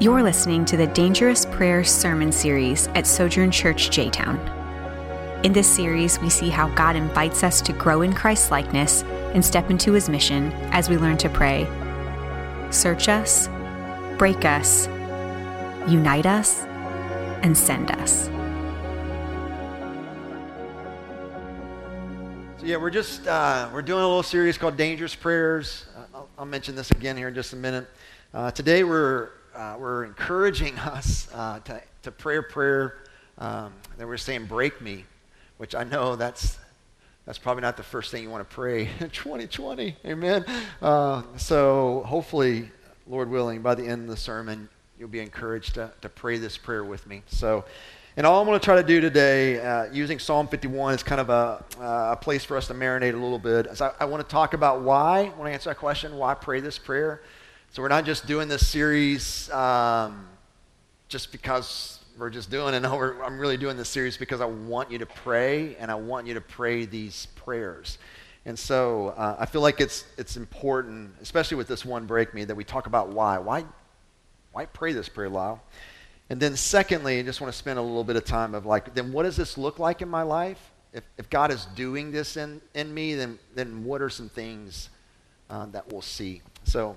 You're listening to the Dangerous Prayers Sermon Series at Sojourn Church J Town. In this series, we see how God invites us to grow in Christ's likeness and step into his mission as we learn to pray. Search us, break us, unite us, and send us. So yeah, we're just uh, we're doing a little series called Dangerous Prayers. Uh, I'll, I'll, mention this again here in just a minute. Uh, today we're uh, we're encouraging us uh, to to pray a prayer um, that we're saying "Break me," which I know that's that's probably not the first thing you want to pray in 2020. Amen. Uh, so hopefully, Lord willing, by the end of the sermon, you'll be encouraged to, to pray this prayer with me. So, and all I'm going to try to do today, uh, using Psalm 51 is kind of a, uh, a place for us to marinate a little bit. As I, I want to talk about why, I want to answer that question, why pray this prayer. So we're not just doing this series um, just because we're just doing it. No, I'm really doing this series because I want you to pray, and I want you to pray these prayers. And so uh, I feel like it's, it's important, especially with this one break me, that we talk about why. Why, why pray this prayer, Lisle? And then secondly, I just want to spend a little bit of time of like, then what does this look like in my life? If, if God is doing this in, in me, then, then what are some things uh, that we'll see? So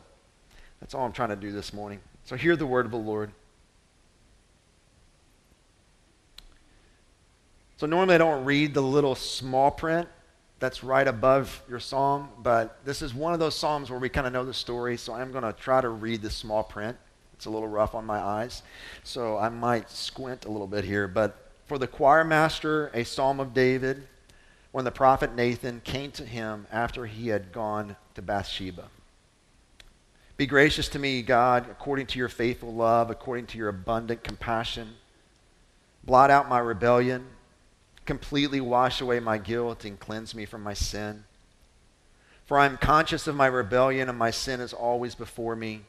that's all I'm trying to do this morning. So hear the word of the Lord. So normally I don't read the little small print that's right above your psalm, but this is one of those psalms where we kind of know the story, so I'm going to try to read the small print. It's a little rough on my eyes, so I might squint a little bit here. But for the choir master, a psalm of David, when the prophet Nathan came to him after he had gone to Bathsheba. Be gracious to me, God, according to your faithful love, according to your abundant compassion. Blot out my rebellion completely wash away my guilt and cleanse me from my sin. For I am conscious of my rebellion, and my sin is always before me.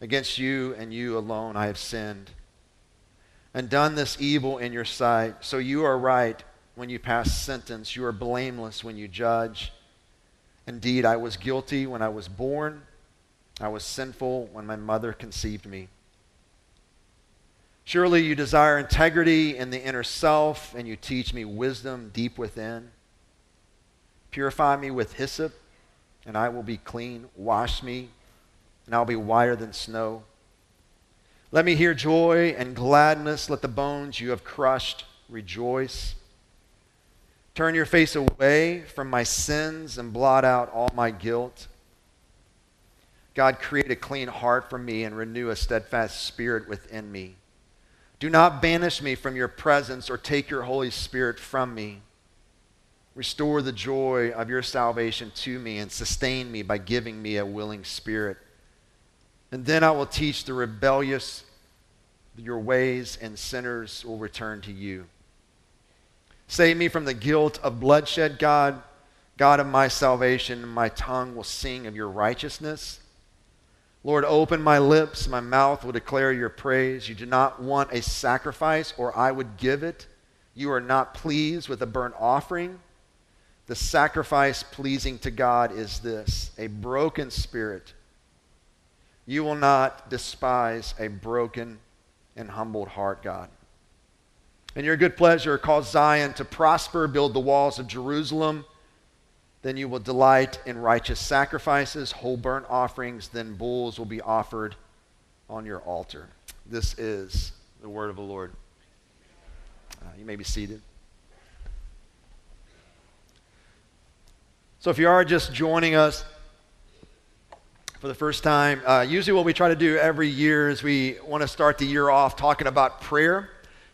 Against you and you alone I have sinned and done this evil in your sight. So you are right when you pass sentence, you are blameless when you judge. Indeed, I was guilty when I was born, I was sinful when my mother conceived me. Surely you desire integrity in the inner self, and you teach me wisdom deep within. Purify me with hyssop, and I will be clean. Wash me, and I'll be whiter than snow. Let me hear joy and gladness. Let the bones you have crushed rejoice. Turn your face away from my sins and blot out all my guilt. God, create a clean heart for me and renew a steadfast spirit within me. Do not banish me from your presence or take your Holy Spirit from me. Restore the joy of your salvation to me and sustain me by giving me a willing spirit. And then I will teach the rebellious your ways, and sinners will return to you. Save me from the guilt of bloodshed, God, God of my salvation, my tongue will sing of your righteousness. Lord, open my lips, my mouth will declare your praise. You do not want a sacrifice, or I would give it. You are not pleased with a burnt offering. The sacrifice pleasing to God is this a broken spirit. You will not despise a broken and humbled heart, God. And your good pleasure, cause Zion to prosper, build the walls of Jerusalem. Then you will delight in righteous sacrifices, whole burnt offerings. Then bulls will be offered on your altar. This is the word of the Lord. Uh, you may be seated. So, if you are just joining us for the first time, uh, usually what we try to do every year is we want to start the year off talking about prayer.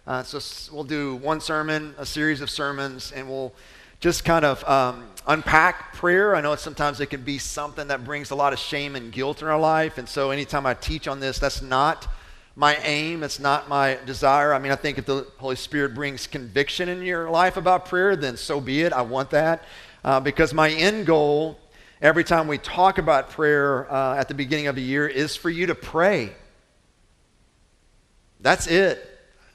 Uh, so, we'll do one sermon, a series of sermons, and we'll just kind of um, unpack prayer. I know sometimes it can be something that brings a lot of shame and guilt in our life. And so anytime I teach on this, that's not my aim. It's not my desire. I mean, I think if the Holy Spirit brings conviction in your life about prayer, then so be it. I want that. Uh, because my end goal every time we talk about prayer uh, at the beginning of the year is for you to pray. That's it.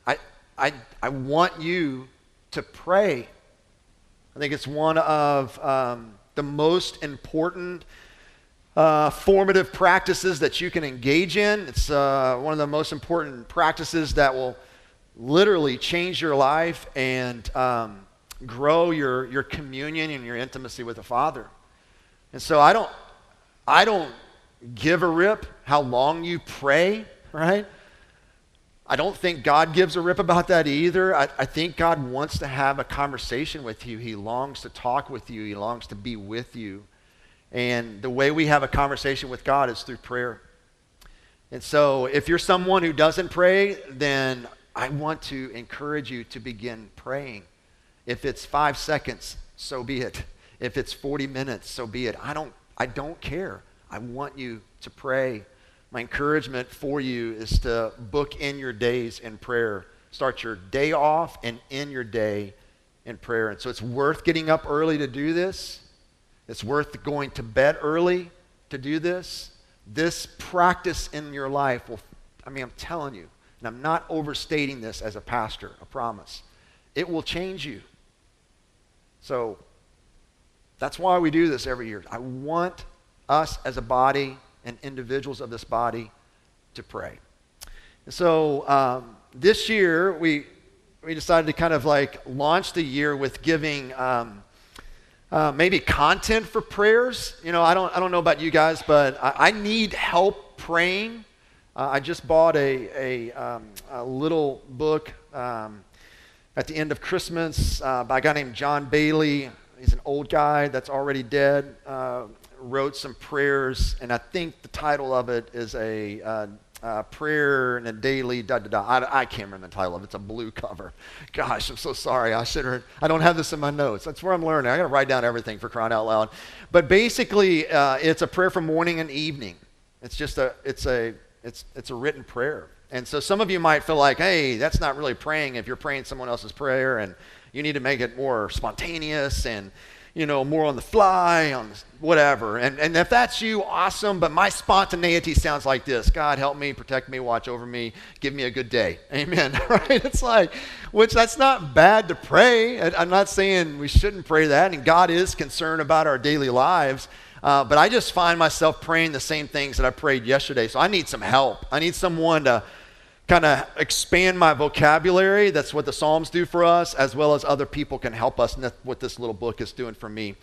I, I, I want you to pray. I think it's one of um, the most important uh, formative practices that you can engage in. It's uh, one of the most important practices that will literally change your life and um, grow your, your communion and your intimacy with the Father. And so I don't, I don't give a rip how long you pray, right? I don't think God gives a rip about that either. I, I, think God wants to have a conversation with you. He longs to talk with you, He longs to be with you. And the way we have a conversation with God is through prayer. And so if you're someone who doesn't pray, then I want to encourage you to begin praying. If it's five seconds, so be it. If it's 40 minutes, so be it. I don't, I don't care. I want you to pray. My encouragement for you is to book in your days in prayer. Start your day off and end your day in prayer. And so it's worth getting up early to do this. It's worth going to bed early to do this. This practice in your life will, I mean, I'm telling you, and I'm not overstating this as a pastor, I promise. It will change you. So that's why we do this every year. I want us as a body and individuals of this body to pray. And so um, this year, we, we decided to kind of like launch the year with giving um, uh, maybe content for prayers. You know, I don't, I don't know about you guys, but I, I need help praying. Uh, I just bought a, a, um, a little book um, at the end of Christmas uh, by a guy named John Baillie. He's an old guy that's already dead. Wrote some prayers, and I think the title of it is a uh, uh, prayer and a daily da da da. I, I can't remember the title of it. It's a blue cover. Gosh, I'm so sorry. I should have. I don't have this in my notes. That's where I'm learning. I got to write down everything for crying out loud. But basically, uh, it's a prayer for morning and evening. It's just a. It's a. It's it's a written prayer. And so some of you might feel like, hey, that's not really praying if you're praying someone else's prayer, and you need to make it more spontaneous and you know, more on the fly, on whatever. And, and if that's you, awesome. But my spontaneity sounds like this God, help me, protect me, watch over me, give me a good day. Amen. right? It's like, which that's not bad to pray. I'm not saying we shouldn't pray that. And God is concerned about our daily lives. Uh, but I just find myself praying the same things that I prayed yesterday. So I need some help. I need someone to kind of expand my vocabulary. That's what the Psalms do for us, as well as other people can help us. And that's what this little book is doing for me.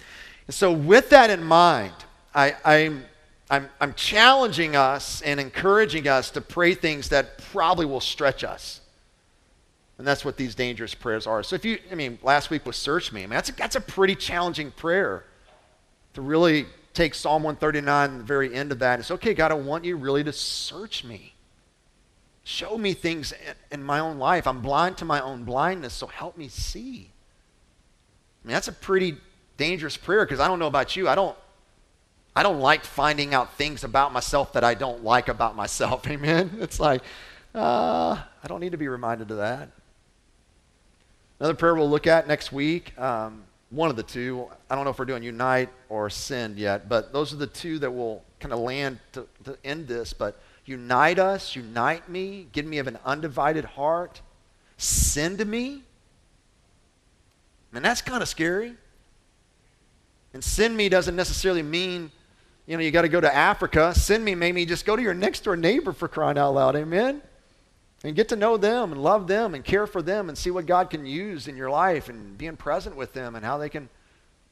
And so, with that in mind, I, I'm, I'm, I'm challenging us and encouraging us to pray things that probably will stretch us. And that's what these dangerous prayers are. So, if you, I mean, last week was search me. I mean, that's a, that's a pretty challenging prayer to really take Psalm 139, the very end of that. It's okay, God, I want you really to search me. Show me things in my own life. I'm blind to my own blindness, so help me see. I mean, that's a pretty dangerous prayer because I don't know about you. I don't, I don't like finding out things about myself that I don't like about myself. Amen? It's like, uh, I don't need to be reminded of that. Another prayer we'll look at next week, um, one of the two. I don't know if we're doing unite or send yet, but those are the two that will kind of land to, to end this. But Unite us, unite me, give me of an undivided heart. Send me. And that's kind of scary. And send me doesn't necessarily mean, you know, you got to go to Africa. Send me, maybe just go to your next door neighbor for crying out loud. Amen? And get to know them and love them and care for them and see what God can use in your life and being present with them and how they can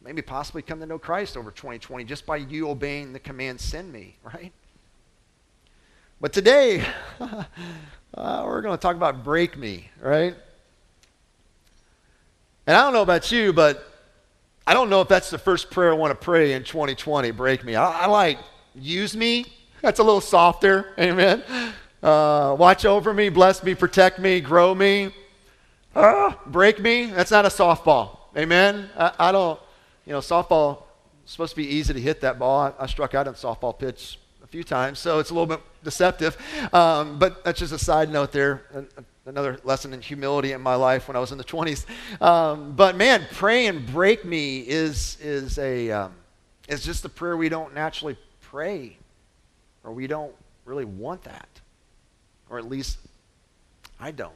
maybe possibly come to know Christ over 2020 just by you obeying the command, send me, right? But today, uh, we're going to talk about break me, right? And I don't know about you, but I don't know if that's the first prayer I want to pray in 2020, break me. I, I like use me. That's a little softer. Amen. Uh, watch over me, bless me, protect me, grow me. Uh, break me. That's not a softball. Amen. I, I don't, you know, softball supposed to be easy to hit that ball. I, I struck out on softball pitch few times, so it's a little bit deceptive. Um, but that's just a side note there. Another lesson in humility in my life when I was in the 20s. Um, but man, pray and break me is is a um, is just the prayer we don't naturally pray, or we don't really want that, or at least I don't.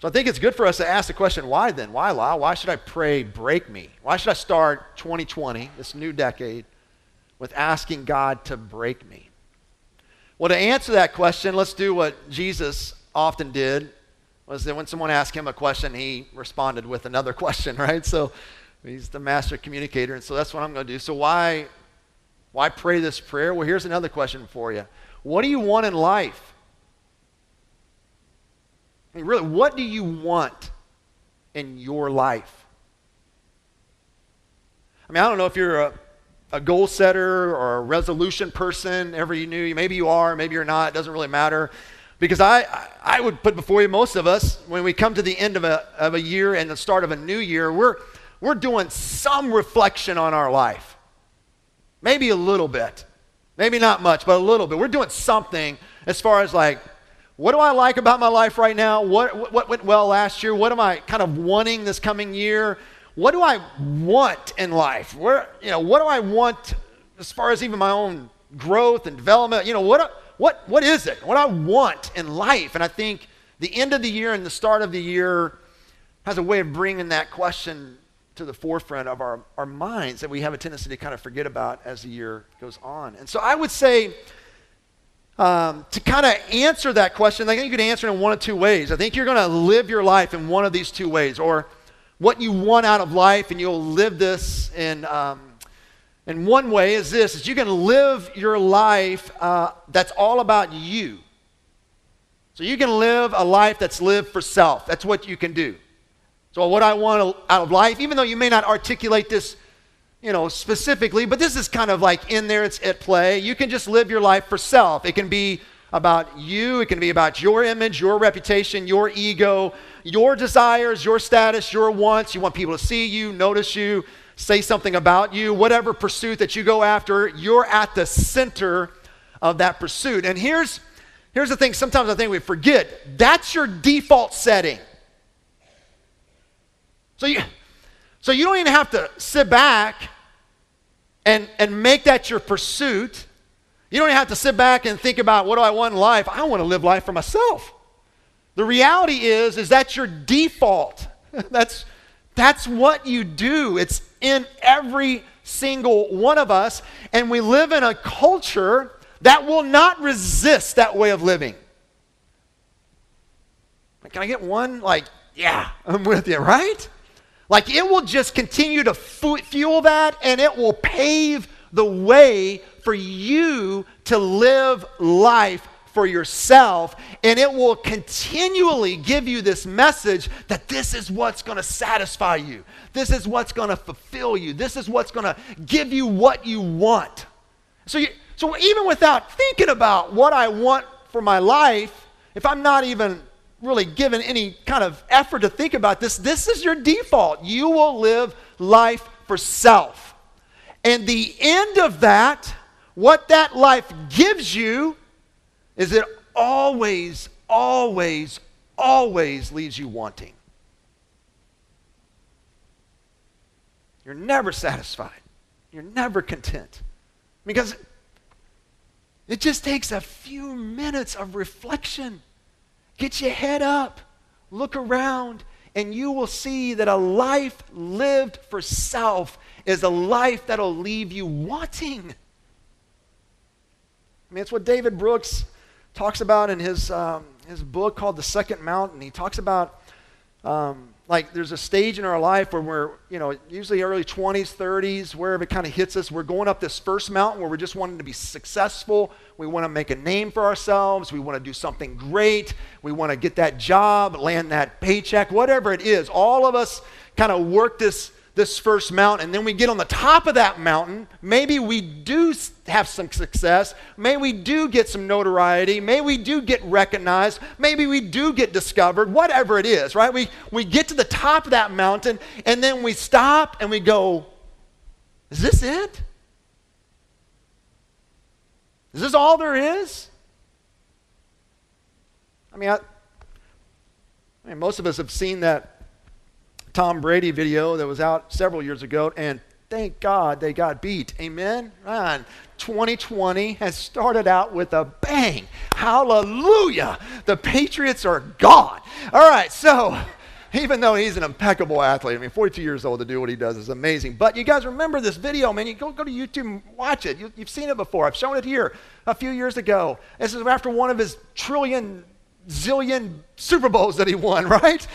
So I think it's good for us to ask the question, why then? Why, La? Why should I pray break me? Why should I start 2020, this new decade, with asking God to break me? Well, to answer that question, let's do what Jesus often did was that when someone asked him a question, he responded with another question, right? So he's the master communicator, and so that's what I'm going to do. So why, why pray this prayer? Well, here's another question for you. What do you want in life? I mean, really, what do you want in your life? I mean, I don't know if you're a, a goal setter or a resolution person, ever you knew. Maybe you are, maybe you're not. It doesn't really matter. Because I, I would put before you most of us, when we come to the end of a, of a year and the start of a new year, we're, we're doing some reflection on our life. Maybe a little bit. Maybe not much, but a little bit. We're doing something as far as like, what do I like about my life right now? What, what went well last year? What am I kind of wanting this coming year? What do I want in life? Where, you know, what do I want as far as even my own growth and development? You know, what, what, what is it? What I want in life? And I think the end of the year and the start of the year has a way of bringing that question to the forefront of our, our minds that we have a tendency to kind of forget about as the year goes on. And so I would say um, to kind of answer that question, I think you could answer it in one of two ways. I think you're going to live your life in one of these two ways, or what you want out of life, and you'll live this in um, and one way is this, is you can live your life uh, that's all about you. So you can live a life that's lived for self. That's what you can do. So what I want out of life, even though you may not articulate this, you know, specifically, but this is kind of like in there, it's at play. You can just live your life for self. It can be about you, it can be about your image, your reputation, your ego, your desires, your status, your wants. You want people to see you, notice you, say something about you, whatever pursuit that you go after, you're at the center of that pursuit. And here's, here's the thing sometimes I think we forget that's your default setting. So you, so you don't even have to sit back and, and make that your pursuit. You don't have to sit back and think about what do I want in life? I want to live life for myself. The reality is, is that's your default. that's, that's what you do. It's in every single one of us. And we live in a culture that will not resist that way of living. Can I get one? Like, yeah, I'm with you, right? Like, it will just continue to fuel that and it will pave the way for you to live life for yourself, and it will continually give you this message that this is what's going to satisfy you. This is what's going to fulfill you. This is what's going to give you what you want. So, you, so even without thinking about what I want for my life, if I'm not even really given any kind of effort to think about this, this is your default. You will live life for self. And the end of that, what that life gives you, is it always, always, always leaves you wanting. You're never satisfied. You're never content. Because it just takes a few minutes of reflection. Get your head up, look around, and you will see that a life lived for self is a life that'll leave you wanting. I mean, it's what David Brooks talks about in his, um, his book called The Second Mountain. He talks about um, like there's a stage in our life where we're, you know, usually early 20s, 30s, wherever it kind of hits us. We're going up this first mountain where we're just wanting to be successful. We want to make a name for ourselves. We want to do something great. We want to get that job, land that paycheck, whatever it is. All of us kind of work this this first mountain, and then we get on the top of that mountain. Maybe we do have some success. Maybe we do get some notoriety. Maybe we do get recognized. Maybe we do get discovered, whatever it is, right? We, we get to the top of that mountain, and then we stop and we go, Is this it? Is this all there is? I mean, I, I mean most of us have seen that Tom Brady video that was out several years ago, and thank God they got beat. Amen? Man, 2020 has started out with a bang. Hallelujah. The Patriots are gone. All right, so even though he's an impeccable athlete. I mean, 42 years old to do what he does is amazing. But you guys remember this video, man. You go, go to YouTube and watch it. You, you've seen it before. I've shown it here a few years ago. This is after one of his trillion, zillion Super Bowls that he won, right?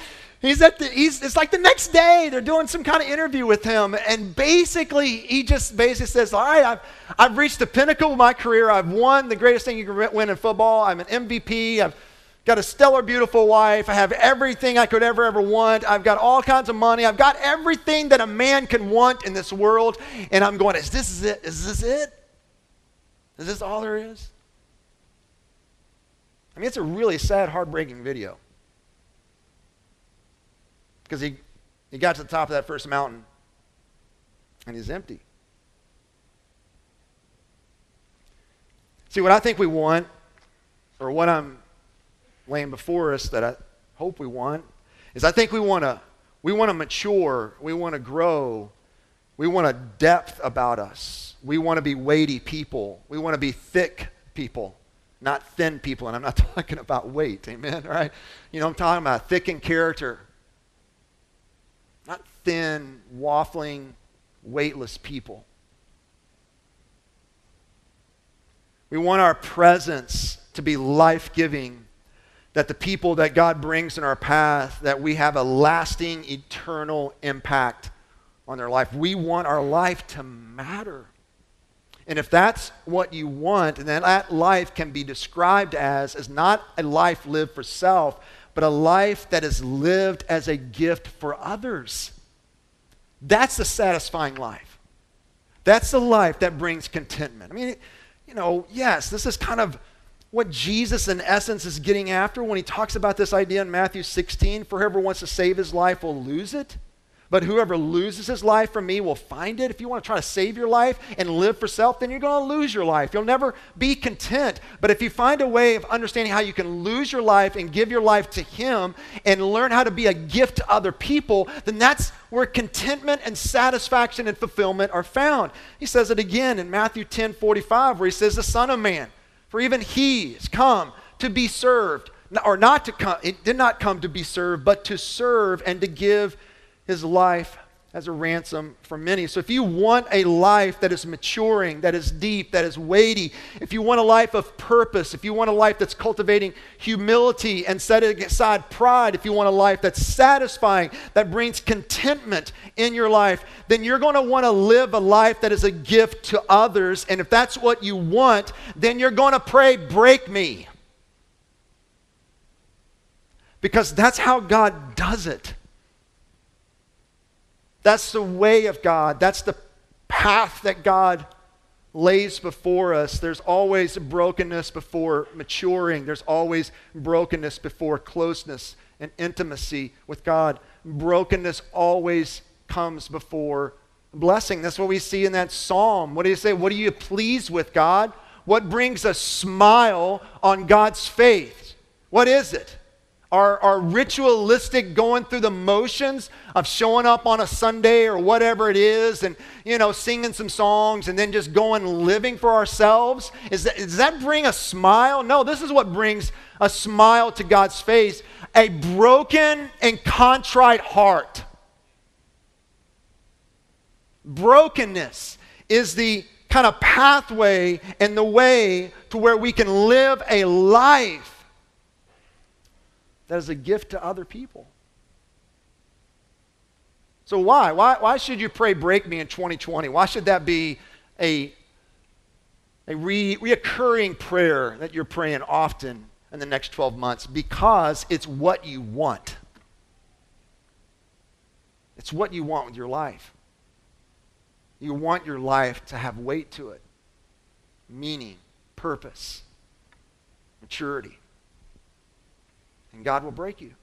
He's at the, he's, it's like the next day they're doing some kind of interview with him. And basically, he just basically says, All right, I've, I've reached the pinnacle of my career. I've won the greatest thing you can win in football. I'm an MVP. I've got a stellar, beautiful wife. I have everything I could ever, ever want. I've got all kinds of money. I've got everything that a man can want in this world. And I'm going, Is this is it? Is this it? Is this all there is? I mean, it's a really sad, heartbreaking video because he, he got to the top of that first mountain and he's empty. See, what I think we want, or what I'm laying before us that I hope we want, is I think we want to we want to mature, we want to grow, we want a depth about us. We want to be weighty people. We want to be thick people, not thin people. And I'm not talking about weight, amen, right? You know, I'm talking about thick in character, thin, waffling, weightless people. We want our presence to be life giving, that the people that God brings in our path, that we have a lasting, eternal impact on their life. We want our life to matter. And if that's what you want, and that life can be described as, as not a life lived for self, but a life that is lived as a gift for others. That's the satisfying life. That's the life that brings contentment. I mean, you know, yes, this is kind of what Jesus, in essence, is getting after when he talks about this idea in Matthew 16 for whoever wants to save his life will lose it. But whoever loses his life for me will find it. If you want to try to save your life and live for self, then you're going to lose your life. You'll never be content. But if you find a way of understanding how you can lose your life and give your life to him and learn how to be a gift to other people, then that's where contentment and satisfaction and fulfillment are found. He says it again in Matthew 10 45, where he says, The Son of Man, for even he has come to be served, or not to come, it did not come to be served, but to serve and to give his life as a ransom for many. So if you want a life that is maturing, that is deep, that is weighty, if you want a life of purpose, if you want a life that's cultivating humility and setting aside pride, if you want a life that's satisfying, that brings contentment in your life, then you're going to want to live a life that is a gift to others. And if that's what you want, then you're going to pray, break me. Because that's how God does it. That's the way of God. That's the path that God lays before us. There's always brokenness before maturing, there's always brokenness before closeness and intimacy with God. Brokenness always comes before blessing. That's what we see in that psalm. What do you say? What are you pleased with, God? What brings a smile on God's face? What is it? Our, our ritualistic going through the motions of showing up on a Sunday or whatever it is and, you know, singing some songs and then just going living for ourselves? Is that, does that bring a smile? No, this is what brings a smile to God's face a broken and contrite heart. Brokenness is the kind of pathway and the way to where we can live a life that is a gift to other people. So, why? Why, why should you pray, break me in 2020? Why should that be a, a re, reoccurring prayer that you're praying often in the next 12 months? Because it's what you want. It's what you want with your life. You want your life to have weight to it, meaning, purpose, maturity and God will break you.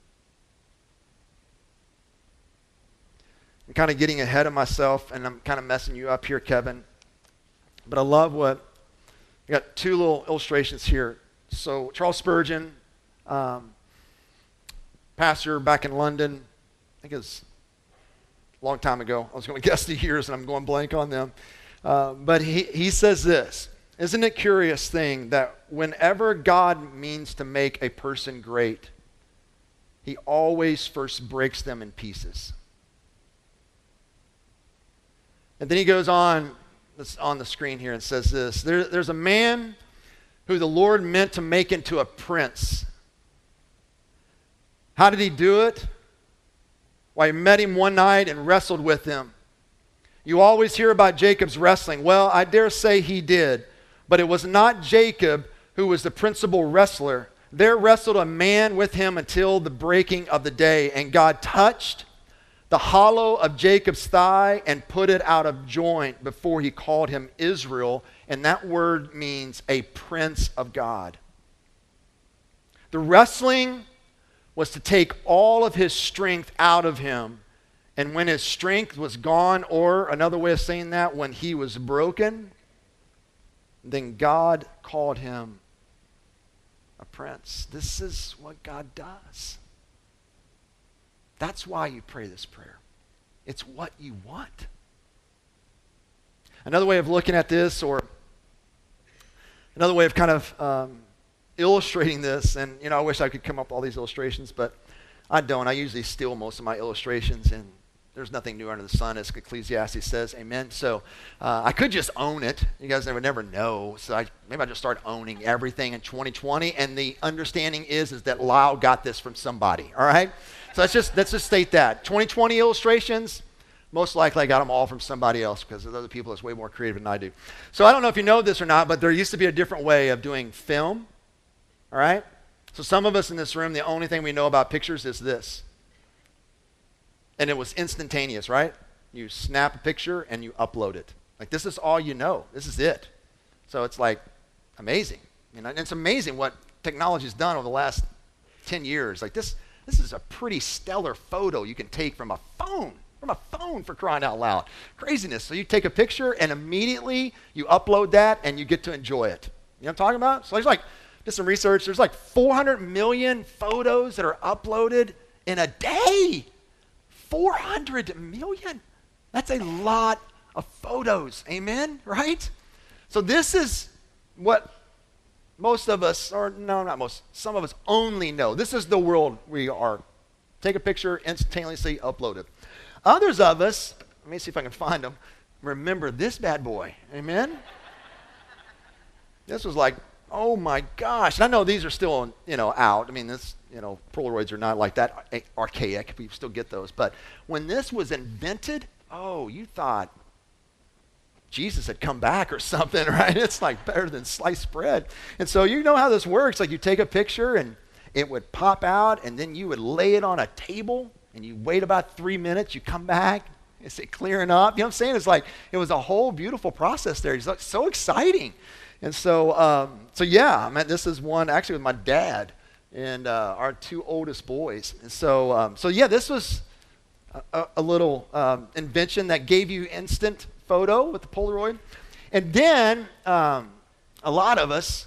I'm kind of getting ahead of myself, and I'm kind of messing you up here, Kevin. But I love what I got two little illustrations here. So Charles Spurgeon, um, pastor back in London, I think it was a long time ago. I was going to guess the years, and I'm going blank on them. Uh, but he, he says this Isn't it curious thing that whenever God means to make a person great, he always first breaks them in pieces. And then he goes on on the screen here and says this there, There's a man who the Lord meant to make into a prince. How did he do it? Why, he met him one night and wrestled with him. You always hear about Jacob's wrestling. Well, I dare say he did. But it was not Jacob who was the principal wrestler. There wrestled a man with him until the breaking of the day, and God touched the hollow of Jacob's thigh and put it out of joint before he called him Israel. And that word means a prince of God. The wrestling was to take all of his strength out of him. And when his strength was gone, or another way of saying that, when he was broken, then God called him a prince. This is what God does. That's why you pray this prayer. It's what you want. Another way of looking at this, or another way of kind of um, illustrating this, and you know, I wish I could come up with all these illustrations, but I don't. I usually steal most of my illustrations, and there's nothing new under the sun, as Ecclesiastes says. Amen. So uh, I could just own it. You guys never never know. So I, maybe I just start owning everything in 2020. And the understanding is is that Lisle got this from somebody. All right. So let's just let's just state that 2020 illustrations. Most likely, I got them all from somebody else because there's other people that's way more creative than I do. So I don't know if you know this or not, but there used to be a different way of doing film. All right. So some of us in this room, the only thing we know about pictures is this. And it was instantaneous, right? You snap a picture and you upload it. Like this is all you know. This is it. So it's like amazing. You know, and it's amazing what technology's done over the last 10 years. Like this this is a pretty stellar photo you can take from a phone. From a phone for crying out loud. Craziness. So you take a picture and immediately you upload that and you get to enjoy it. You know what I'm talking about? So there's like, did some research. There's like 400 million photos that are uploaded in a day. 400 million. That's a lot of photos. Amen? Right? So this is what most of us, or no, not most, some of us only know. This is the world we are. Take a picture, instantaneously upload it. Others of us, let me see if I can find them, remember this bad boy. Amen? this was like, oh my gosh. And I know these are still, you know, out. I mean, this, you know, Polaroids are not like that archaic. We still get those. But when this was invented, oh, you thought, Jesus had come back or something, right? It's like better than sliced bread. And so you know how this works. Like you take a picture and it would pop out, and then you would lay it on a table, and you wait about three minutes, you come back, is it clearing up? You know what I'm saying? It's like it was a whole beautiful process there. It's like so exciting. And so, um, so yeah, I mean, this is one actually with my dad and uh, our two oldest boys. And so, um, so yeah, this was a, a little um, invention that gave you instant photo with the Polaroid. And then um, a lot of us,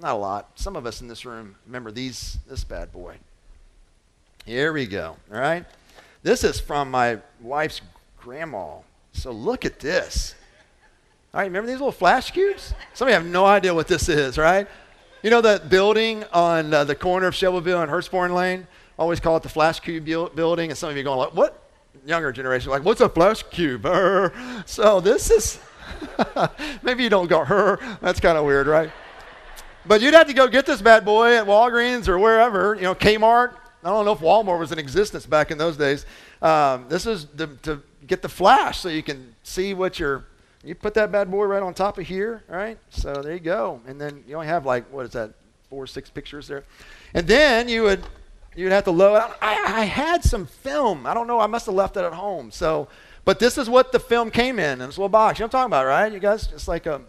not a lot, some of us in this room remember these, this bad boy. Here we go, all right? This is from my wife's grandma. So look at this. All right, remember these little flash cubes? Some of you have no idea what this is, right? You know that building on uh, the corner of Shelbyville and Hurstbourne Lane? Always call it the flash cube building, and some of you are going like, what? younger generation like, what's a flash cube? So this is, maybe you don't go, her. That's kind of weird, right? But you'd have to go get this bad boy at Walgreens or wherever, you know, Kmart. I don't know if Walmart was in existence back in those days. Um, this is the, to get the flash so you can see what you're, you put that bad boy right on top of here, right? So there you go. And then you only have like, what is that, four or six pictures there. And then you would You'd have to load. I, I had some film. I don't know. I must have left it at home. So, but this is what the film came in in this little box. You know what I'm talking about, right? You guys, it's like a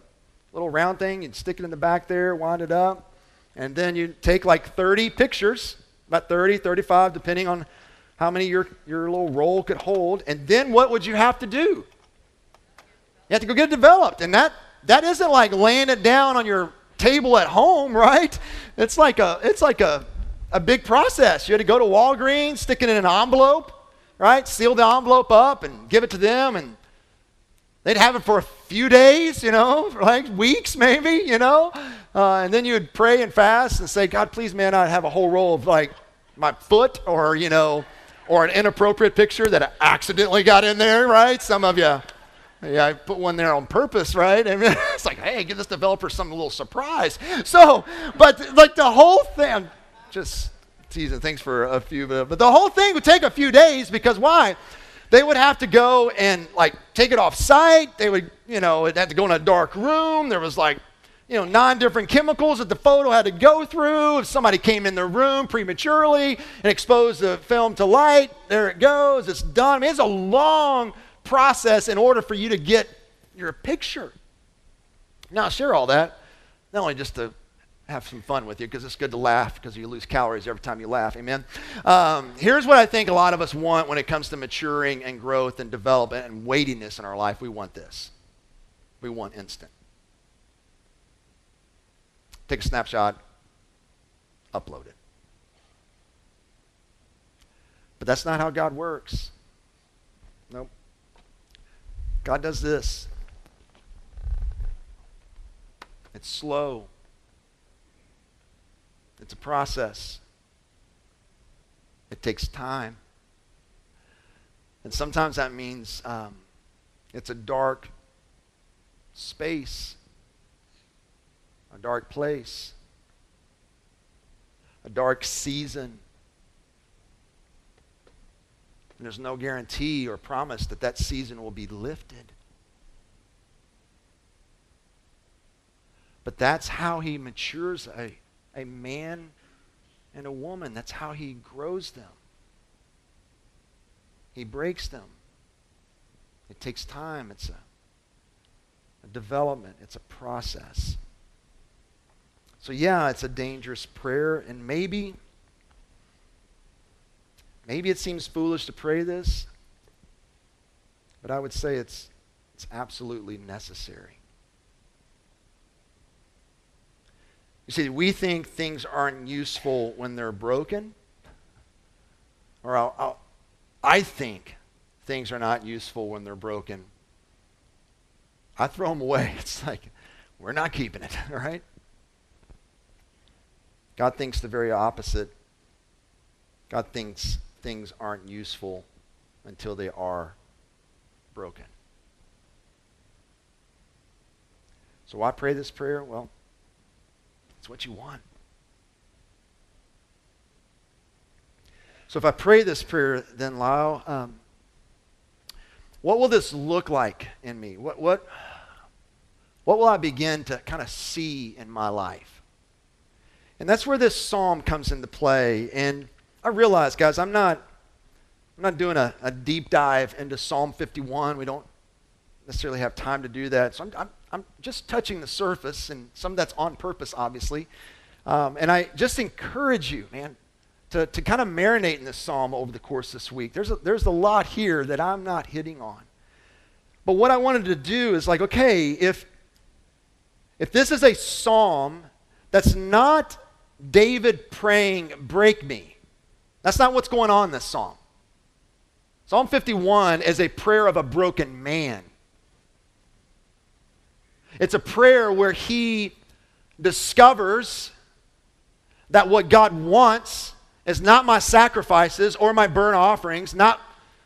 little round thing. You'd stick it in the back there, wind it up, and then you take like 30 pictures, about 30, 35, depending on how many your your little roll could hold. And then what would you have to do? You have to go get it developed, and that that isn't like laying it down on your table at home, right? It's like a it's like a a big process. You had to go to Walgreens, stick it in an envelope, right? Seal the envelope up and give it to them, and they'd have it for a few days, you know, like weeks maybe, you know. Uh, and then you would pray and fast and say, God, please, man, I'd have a whole roll of like my foot or, you know, or an inappropriate picture that I accidentally got in there, right? Some of you, yeah, I put one there on purpose, right? I mean, it's like, hey, give this developer some little surprise. So, but like the whole thing, just teasing. Thanks for a few, but the whole thing would take a few days because why? They would have to go and like take it off site. They would, you know, it had to go in a dark room. There was like you know, nine different chemicals that the photo had to go through. If somebody came in the room prematurely and exposed the film to light, there it goes. It's done. I mean, it's a long process in order for you to get your picture. Now, I share all that, not only just to have some fun with you, because it's good to laugh because you lose calories every time you laugh. Amen. Um, here's what I think a lot of us want when it comes to maturing and growth and development and weightiness in our life. We want this. We want instant take a snapshot, upload it. But that's not how God works. God does this. It's slow. It's a process. It takes time. And sometimes that means um, it's a dark space a dark place, a dark season. And there's no guarantee or promise that that season will be lifted. But that's how he matures a, a man and a woman. That's how he grows them. He breaks them. It takes time. It's a, a development, it's a process. So, yeah, it's a dangerous prayer, and maybe, maybe it seems foolish to pray this, but I would say it's, it's absolutely necessary. You see, we think things aren't useful when they're broken, or I'll, I'll, I think things are not useful when they're broken. I throw them away. It's like, we're not keeping it, all right? God thinks the very opposite. God thinks things aren't useful until they are broken. So why pray this prayer? Well, it's what you want. So if I pray this prayer, then Lisle, um, what will this look like in me? What, what, what will I begin to kind of see in my life? And that's where this psalm comes into play. And I realize, guys, I'm not, I'm not doing a, a deep dive into Psalm 51. We don't necessarily have time to do that. So I'm, I'm, I'm just touching the surface, and some of that's on purpose, obviously. Um, and I just encourage you, man, to, to kind of marinate in this psalm over the course of this week. There's a, there's a lot here that I'm not hitting on. But what I wanted to do is like, okay, if, if this is a psalm that's not David praying, Break me. That's not what's going on in this psalm. Psalm 51 is a prayer of a broken man. It's a prayer where he discovers that what God wants is not my sacrifices or my burnt offerings, not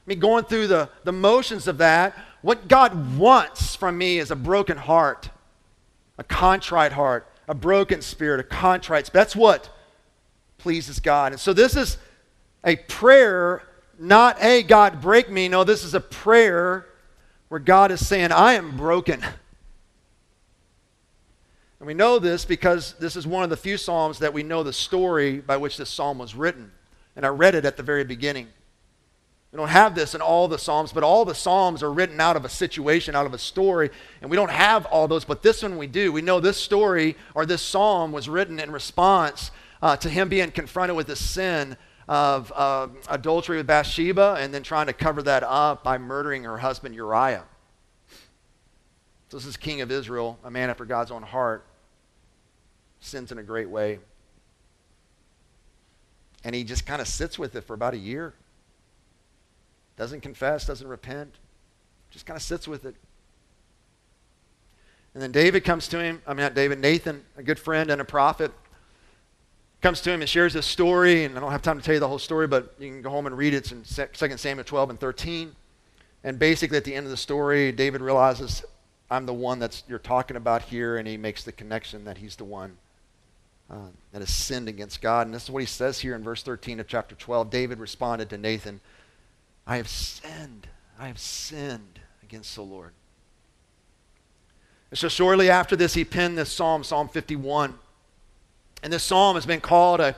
me going through the, the motions of that. What God wants from me is a broken heart, a contrite heart, a broken spirit, a contrite spirit. That's what pleases God. And so this is a prayer, not, hey, God, break me. No, this is a prayer where God is saying, I am broken. And we know this because this is one of the few Psalms that we know the story by which this Psalm was written. And I read it at the very beginning. We don't have this in all the Psalms, but all the Psalms are written out of a situation, out of a story, and we don't have all those, but this one we do. We know this story or this Psalm was written in response uh, to him being confronted with the sin of uh, adultery with Bathsheba and then trying to cover that up by murdering her husband Uriah. So this is King of Israel, a man after God's own heart, sins in a great way. And he just kind of sits with it for about a year doesn't confess, doesn't repent, just kind of sits with it. And then David comes to him. I mean, not David, Nathan, a good friend and a prophet, comes to him and shares this story, and I don't have time to tell you the whole story, but you can go home and read it. It's in 2 Samuel 12 and 13. And basically, at the end of the story, David realizes, I'm the one that you're talking about here, and he makes the connection that he's the one uh, that has sinned against God. And this is what he says here in verse 13 of chapter 12. David responded to Nathan, I have sinned. I have sinned against the Lord. And so shortly after this, he penned this psalm, Psalm 51. And this psalm has been called a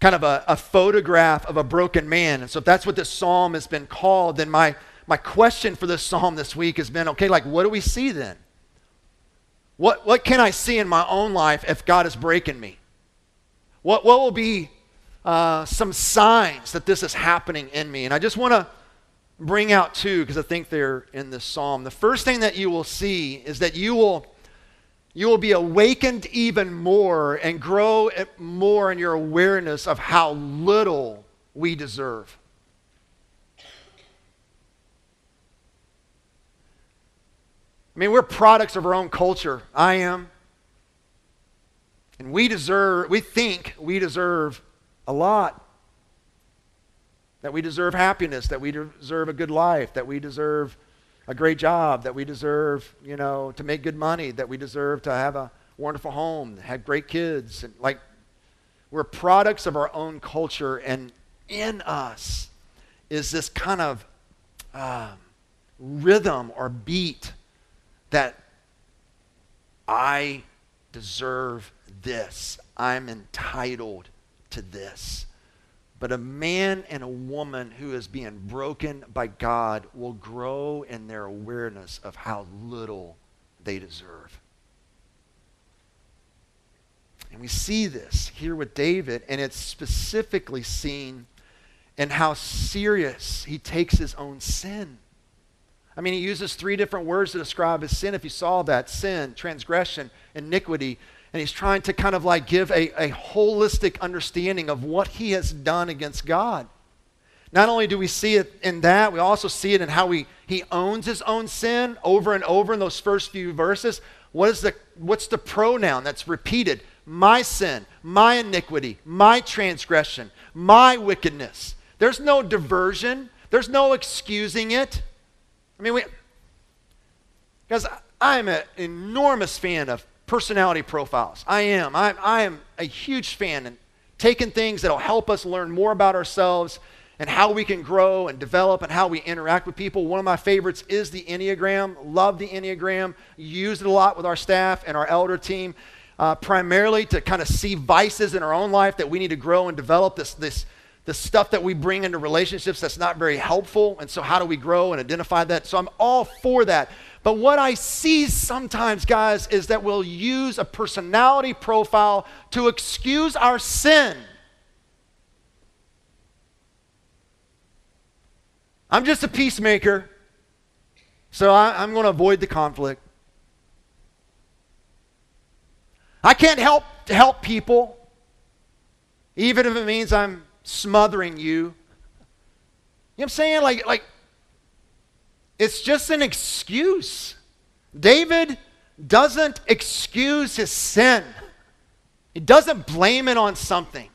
kind of a, a photograph of a broken man. And so if that's what this psalm has been called, then my, my question for this psalm this week has been okay, like, what do we see then? What, what can I see in my own life if God is breaking me? What, what will be uh, some signs that this is happening in me? And I just want to bring out two because I think they're in this psalm. The first thing that you will see is that you will, you will be awakened even more and grow more in your awareness of how little we deserve. I mean, we're products of our own culture. I am. And we deserve, we think we deserve a lot. That we deserve happiness, that we deserve a good life, that we deserve a great job, that we deserve, you know, to make good money, that we deserve to have a wonderful home, have great kids. And like, we're products of our own culture, and in us is this kind of uh, rhythm or beat that I deserve this. I'm entitled to this. But a man and a woman who is being broken by God will grow in their awareness of how little they deserve. And we see this here with David, and it's specifically seen in how serious he takes his own sin. I mean, he uses three different words to describe his sin. If you saw that sin, transgression, iniquity. And he's trying to kind of like give a, a holistic understanding of what he has done against God. Not only do we see it in that, we also see it in how he, he owns his own sin over and over in those first few verses. What is the, what's the pronoun that's repeated? My sin, my iniquity, my transgression, my wickedness. There's no diversion, there's no excusing it. I mean, we, because I'm an enormous fan of personality profiles. I am. I, I am a huge fan and taking things that'll help us learn more about ourselves and how we can grow and develop and how we interact with people. One of my favorites is the Enneagram. Love the Enneagram. Use it a lot with our staff and our elder team, uh, primarily to kind of see vices in our own life that we need to grow and develop. This, this the stuff that we bring into relationships that's not very helpful. And so, how do we grow and identify that? So, I'm all for that. But what I see sometimes, guys, is that we'll use a personality profile to excuse our sin. I'm just a peacemaker, so I, am going to avoid the conflict. I can't help help people, even if it means I'm smothering you. You know what I'm saying? Like, like it's just an excuse. David doesn't excuse his sin. He doesn't blame it on something.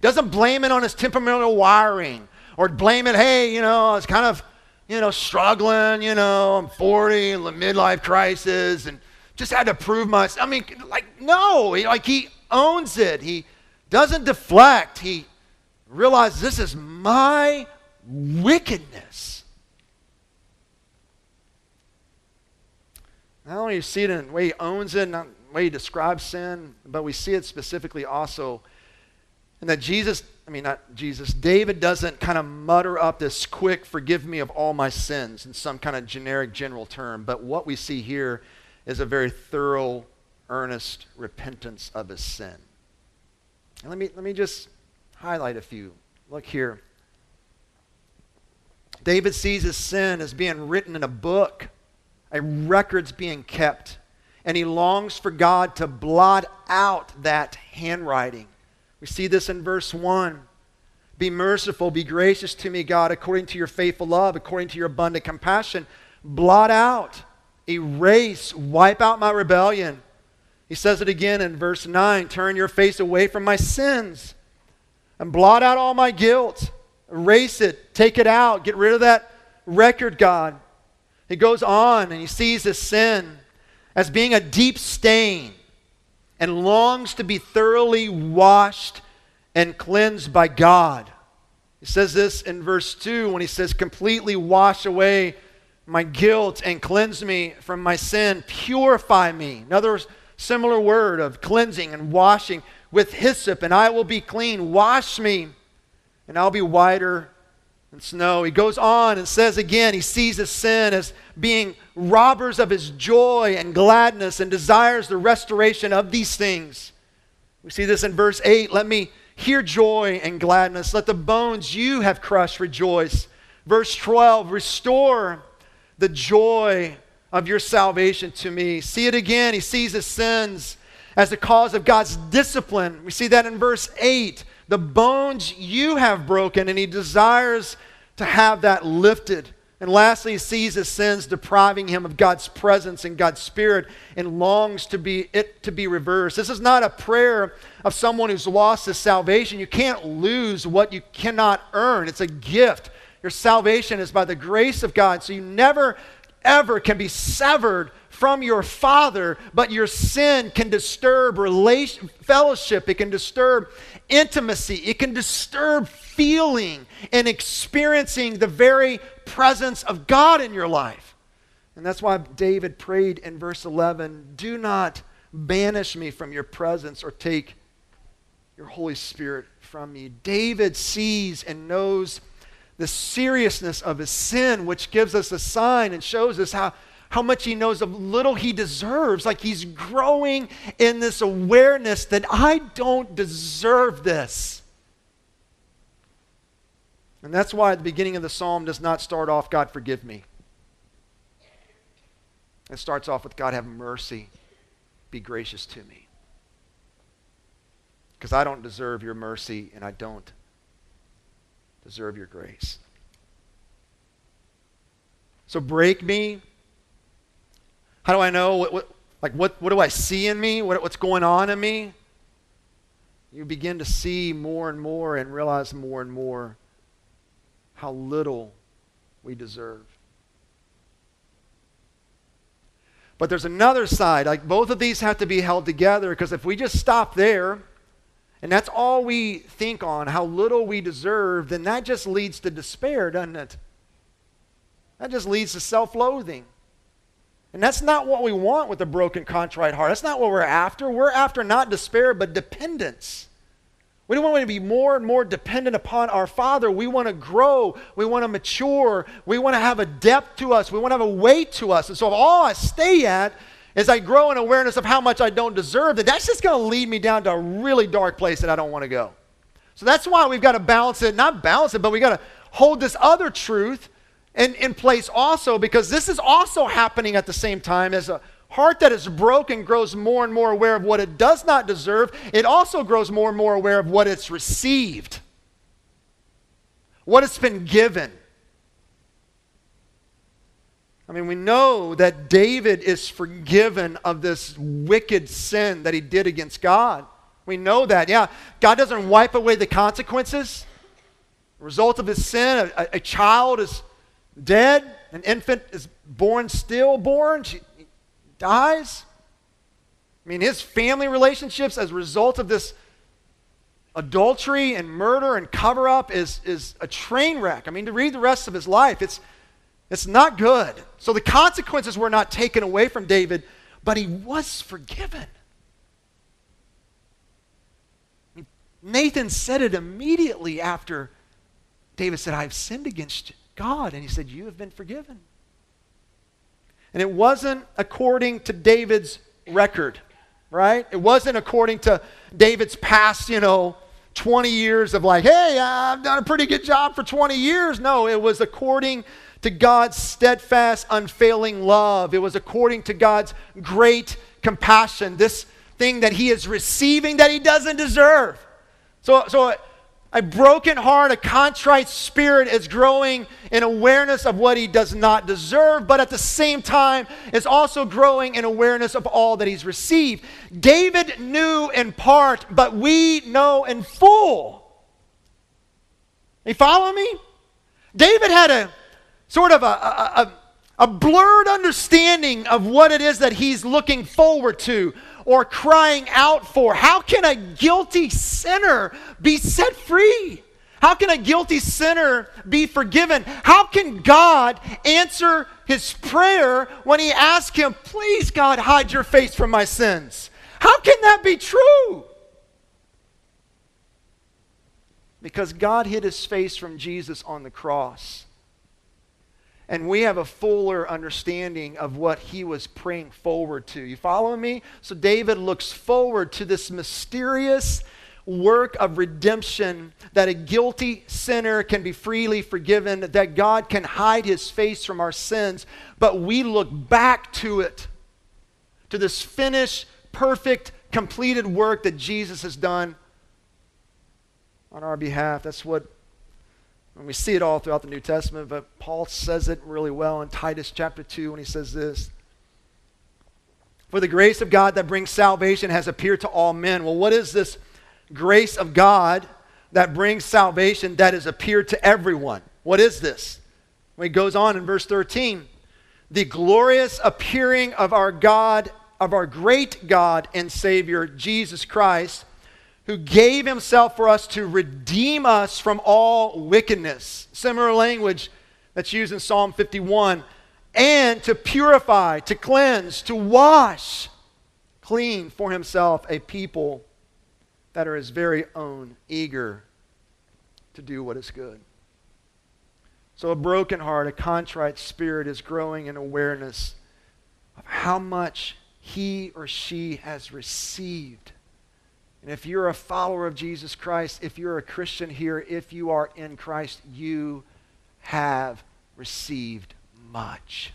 Doesn't blame it on his temperamental wiring or blame it, hey, you know, I was kind of, you know, struggling, you know, I'm 40, midlife crisis, and just had to prove myself. I mean, like, no, he, like he owns it. He doesn't deflect. He realize this is my wickedness. Not only do you see it in the way he owns it, not the way he describes sin, but we see it specifically also in that Jesus, I mean, not Jesus, David doesn't kind of mutter up this quick, forgive me of all my sins in some kind of generic, general term. But what we see here is a very thorough, earnest repentance of his sin. And let me, let me just highlight a few. Look here. David sees his sin as being written in a book, a record's being kept, and he longs for God to blot out that handwriting. We see this in verse 1. Be merciful, be gracious to me, God, according to your faithful love, according to your abundant compassion. Blot out, erase, wipe out my rebellion. He says it again in verse 9 Turn your face away from my sins and blot out all my guilt. Erase it, take it out, get rid of that record, God. He goes on and he sees his sin as being a deep stain and longs to be thoroughly washed and cleansed by God. He says this in verse 2 when he says, Completely wash away my guilt and cleanse me from my sin. Purify me. Another similar word of cleansing and washing with hyssop, and I will be clean. Wash me, and I'll be whiter than snow. He goes on and says again, he sees his sin as being robbers of his joy and gladness and desires the restoration of these things. We see this in verse 8. Let me hear joy and gladness. Let the bones you have crushed rejoice. Verse 12, restore the joy of your salvation to me. See it again. He sees his sins as a cause of God's discipline. We see that in verse 8. The bones you have broken, and he desires to have that lifted. And lastly, he sees his sins depriving him of God's presence and God's spirit and longs to be it to be reversed. This is not a prayer of someone who's lost his salvation. You can't lose what you cannot earn. It's a gift. Your salvation is by the grace of God. So you never ever can be severed from your father, but your sin can disturb relation, fellowship. It can disturb intimacy. It can disturb feeling and experiencing the very presence of God in your life. And that's why David prayed in verse 11 Do not banish me from your presence or take your Holy Spirit from me. David sees and knows the seriousness of his sin, which gives us a sign and shows us how, how much he knows of little he deserves. Like he's growing in this awareness that I don't deserve this. And that's why the beginning of the psalm does not start off, God, forgive me. It starts off with, God, have mercy. Be gracious to me. Because I don't deserve your mercy and I don't deserve your grace. So break me. How do I know? What, what, like, what, what do I see in me? What, what's going on in me? You begin to see more and more and realize more and more how little we deserve. But there's another side. Like, both of these have to be held together because if we just stop there, and that's all we think on, how little we deserve, then that just leads to despair, doesn't it? That just leads to self loathing. And that's not what we want with a broken, contrite heart. That's not what we're after. We're after not despair, but dependence. We don't want to be more and more dependent upon our Father. We want to grow. We want to mature. We want to have a depth to us. We want to have a weight to us. And so, if all I stay at as I grow in awareness of how much I don't deserve, that that's just going to lead me down to a really dark place that I don't want to go. So that's why we've got to balance it, not balance it, but we got to hold this other truth in, in place also, because this is also happening at the same time as a heart that is broken grows more and more aware of what it does not deserve. It also grows more and more aware of what it's received, what it's been given. I mean, we know that David is forgiven of this wicked sin that he did against God. We know that. Yeah, God doesn't wipe away the consequences. The result of his sin, a, a child is dead, an infant is born stillborn, she dies. I mean, his family relationships as a result of this adultery and murder and cover up is, is a train wreck. I mean, to read the rest of his life, it's, it's not good. So the consequences were not taken away from David, but he was forgiven. Nathan said it immediately after David said, I've sinned against God. And he said, You have been forgiven. And it wasn't according to David's record, right? It wasn't according to David's past, you know, 20 years of like, hey, I've done a pretty good job for 20 years. No, it was according to God's steadfast, unfailing love. It was according to God's great compassion, this thing that he is receiving that he doesn't deserve. So, so A broken heart, a contrite spirit is growing in awareness of what he does not deserve, but at the same time is also growing in awareness of all that he's received. David knew in part, but we know in full. You follow me? David had a sort of a, a, a, a blurred understanding of what it is that he's looking forward to or crying out for. How can a guilty sinner be set free? How can a guilty sinner be forgiven? How can God answer his prayer when he asks him, Please, God, hide your face from my sins? How can that be true? Because God hid his face from Jesus on the cross. And we have a fuller understanding of what he was praying forward to. You follow me? So David looks forward to this mysterious work of redemption that a guilty sinner can be freely forgiven, that God can hide his face from our sins, but we look back to it, to this finished, perfect, completed work that Jesus has done on our behalf. That's what and we see it all throughout the New Testament, but Paul says it really well in Titus chapter 2 when he says this. For the grace of God that brings salvation has appeared to all men. Well, what is this grace of God that brings salvation that has appeared to everyone? What is this? Well, he goes on in verse 13. The glorious appearing of our God, of our great God and Savior, Jesus Christ who gave himself for us to redeem us from all wickedness. Similar language that's used in Psalm 51. And to purify, to cleanse, to wash clean for himself a people that are his very own, eager to do what is good. So a broken heart, a contrite spirit is growing in awareness of how much he or she has received and if you're a follower of Jesus Christ, if you're a Christian here, if you are in Christ, you have received much.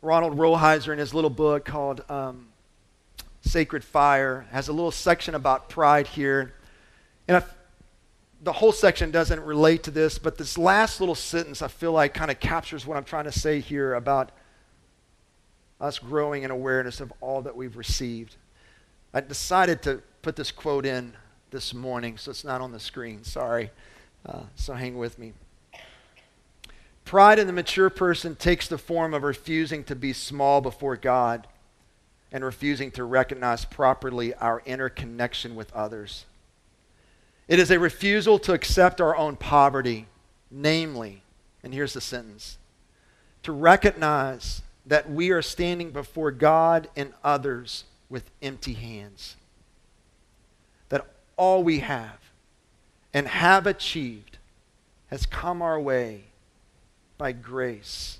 Ronald Rolheiser, in his little book called um, Sacred Fire, has a little section about pride here. And the whole section doesn't relate to this, but this last little sentence I feel like kind of captures what I'm trying to say here about us growing in awareness of all that we've received. I decided to put this quote in this morning, so it's not on the screen. Sorry. Uh, so hang with me. Pride in the mature person takes the form of refusing to be small before God and refusing to recognize properly our inner connection with others. It is a refusal to accept our own poverty, namely, and here's the sentence to recognize that we are standing before God and others with empty hands. That all we have and have achieved has come our way by grace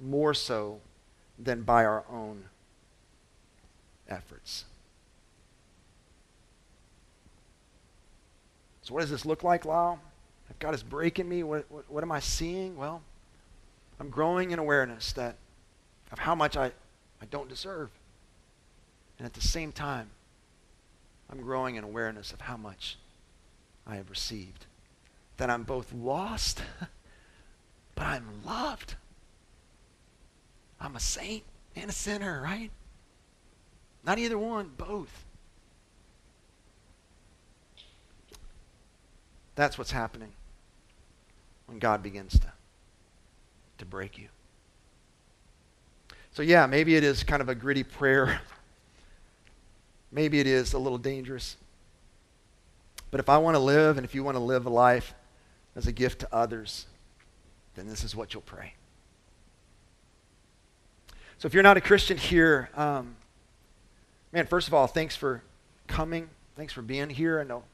more so than by our own efforts. So, what does this look like, Lisle? If God is breaking me, what, what, what am I seeing? Well, I'm growing in awareness that of how much I, I don't deserve. And at the same time, I'm growing in awareness of how much I have received. That I'm both lost, but I'm loved. I'm a saint and a sinner, right? Not either one, both. That's what's happening when God begins to, to break you. So, yeah, maybe it is kind of a gritty prayer. Maybe it is a little dangerous. But if I want to live and if you want to live a life as a gift to others, then this is what you'll pray. So if you're not a Christian here, um, man, first of all, thanks for coming. Thanks for being here. I know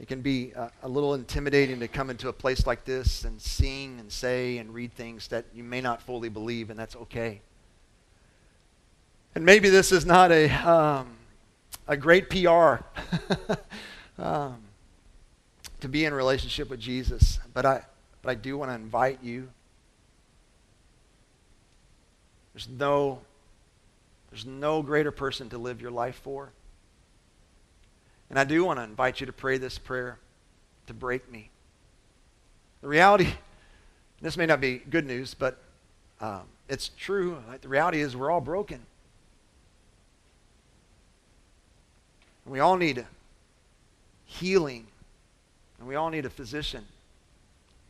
it can be a, a little intimidating to come into a place like this and sing and say and read things that you may not fully believe, and that's okay. And maybe this is not a, um, a great PR um, to be in relationship with Jesus, but I, but I do want to invite you. There's no, There's no greater person to live your life for. And I do want to invite you to pray this prayer to break me. The reality, this may not be good news, but um, it's true. Like, the reality is we're all broken. And we all need healing. And we all need a physician.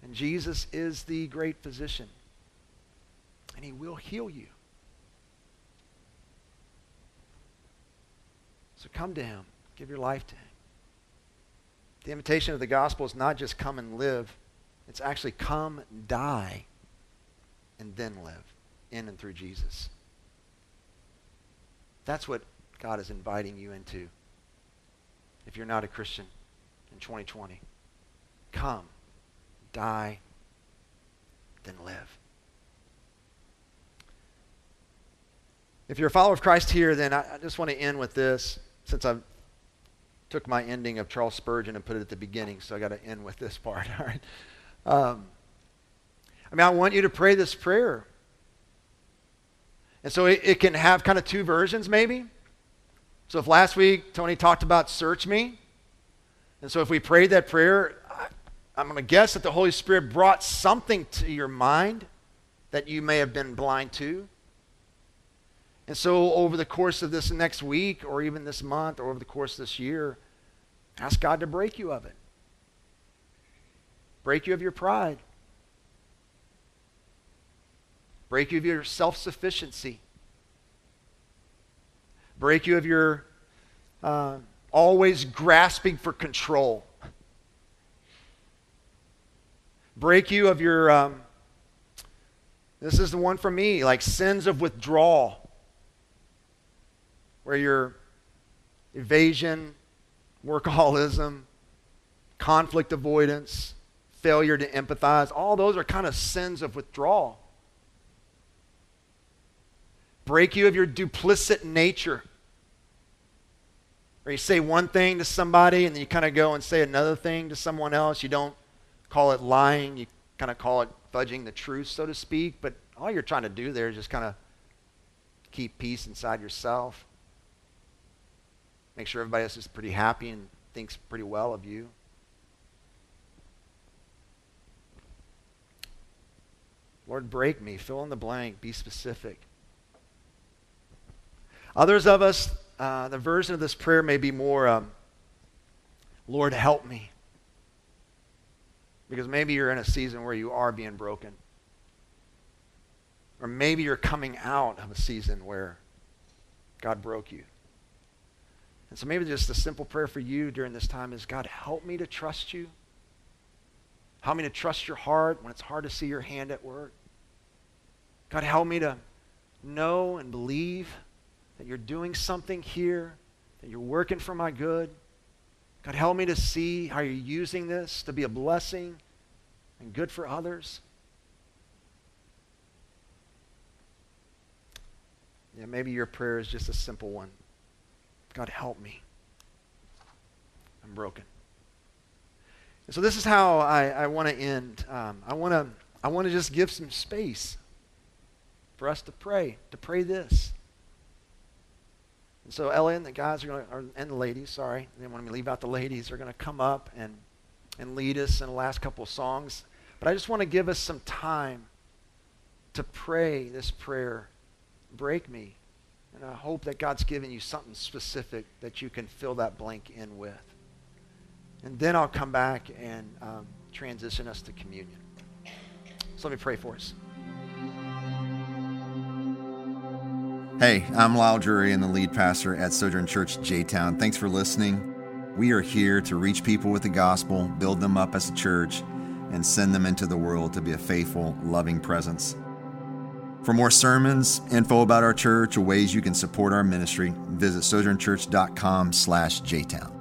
And Jesus is the great physician. And he will heal you. So come to him. Give your life to him. The invitation of the gospel is not just come and live, it's actually come, die, and then live in and through Jesus. That's what God is inviting you into if you're not a Christian in 2020. Come, die, then live. If you're a follower of Christ here, then I, I just want to end with this since I took my ending of Charles Spurgeon and put it at the beginning, so I got to end with this part. All right. Um, I mean, I want you to pray this prayer. And so it, it can have kind of two versions, maybe. So if last week Tony talked about search me, and so if we prayed that prayer, I'm going to guess that the Holy Spirit brought something to your mind that you may have been blind to. And so, over the course of this next week, or even this month, or over the course of this year, ask God to break you of it. Break you of your pride. Break you of your self sufficiency. Break you of your uh, always grasping for control. Break you of your, um, this is the one for me, like sins of withdrawal where your evasion, workaholism, conflict avoidance, failure to empathize, all those are kind of sins of withdrawal. Break you of your duplicit nature. Where you say one thing to somebody and then you kind of go and say another thing to someone else. You don't call it lying, you kind of call it fudging the truth, so to speak. But all you're trying to do there is just kind of keep peace inside yourself make sure everybody else is pretty happy and thinks pretty well of you. Lord, break me. Fill in the blank. Be specific. Others of us, uh, the version of this prayer may be more, um, Lord, help me. Because maybe you're in a season where you are being broken. Or maybe you're coming out of a season where God broke you. And so maybe just a simple prayer for you during this time is God, help me to trust you. Help me to trust your heart when it's hard to see your hand at work. God, help me to know and believe that you're doing something here, that you're working for my good. God, help me to see how you're using this to be a blessing and good for others. Yeah, maybe your prayer is just a simple one. God, help me. I'm broken. And so this is how I, I want to end. Um, I want to I want to just give some space for us to pray, to pray this. And so Ellen, the guys are going and the ladies, sorry, they want me to leave out the ladies, are going to come up and, and lead us in the last couple of songs. But I just want to give us some time to pray this prayer. Break me. And I hope that God's given you something specific that you can fill that blank in with. And then I'll come back and um, transition us to communion. So let me pray for us. Hey, I'm Lisle Drury and the lead pastor at Sojourn Church J Town. Thanks for listening. We are here to reach people with the gospel, build them up as a church, and send them into the world to be a faithful, loving presence. For more sermons, info about our church, or ways you can support our ministry, visit sojournchurch.com slash jtown.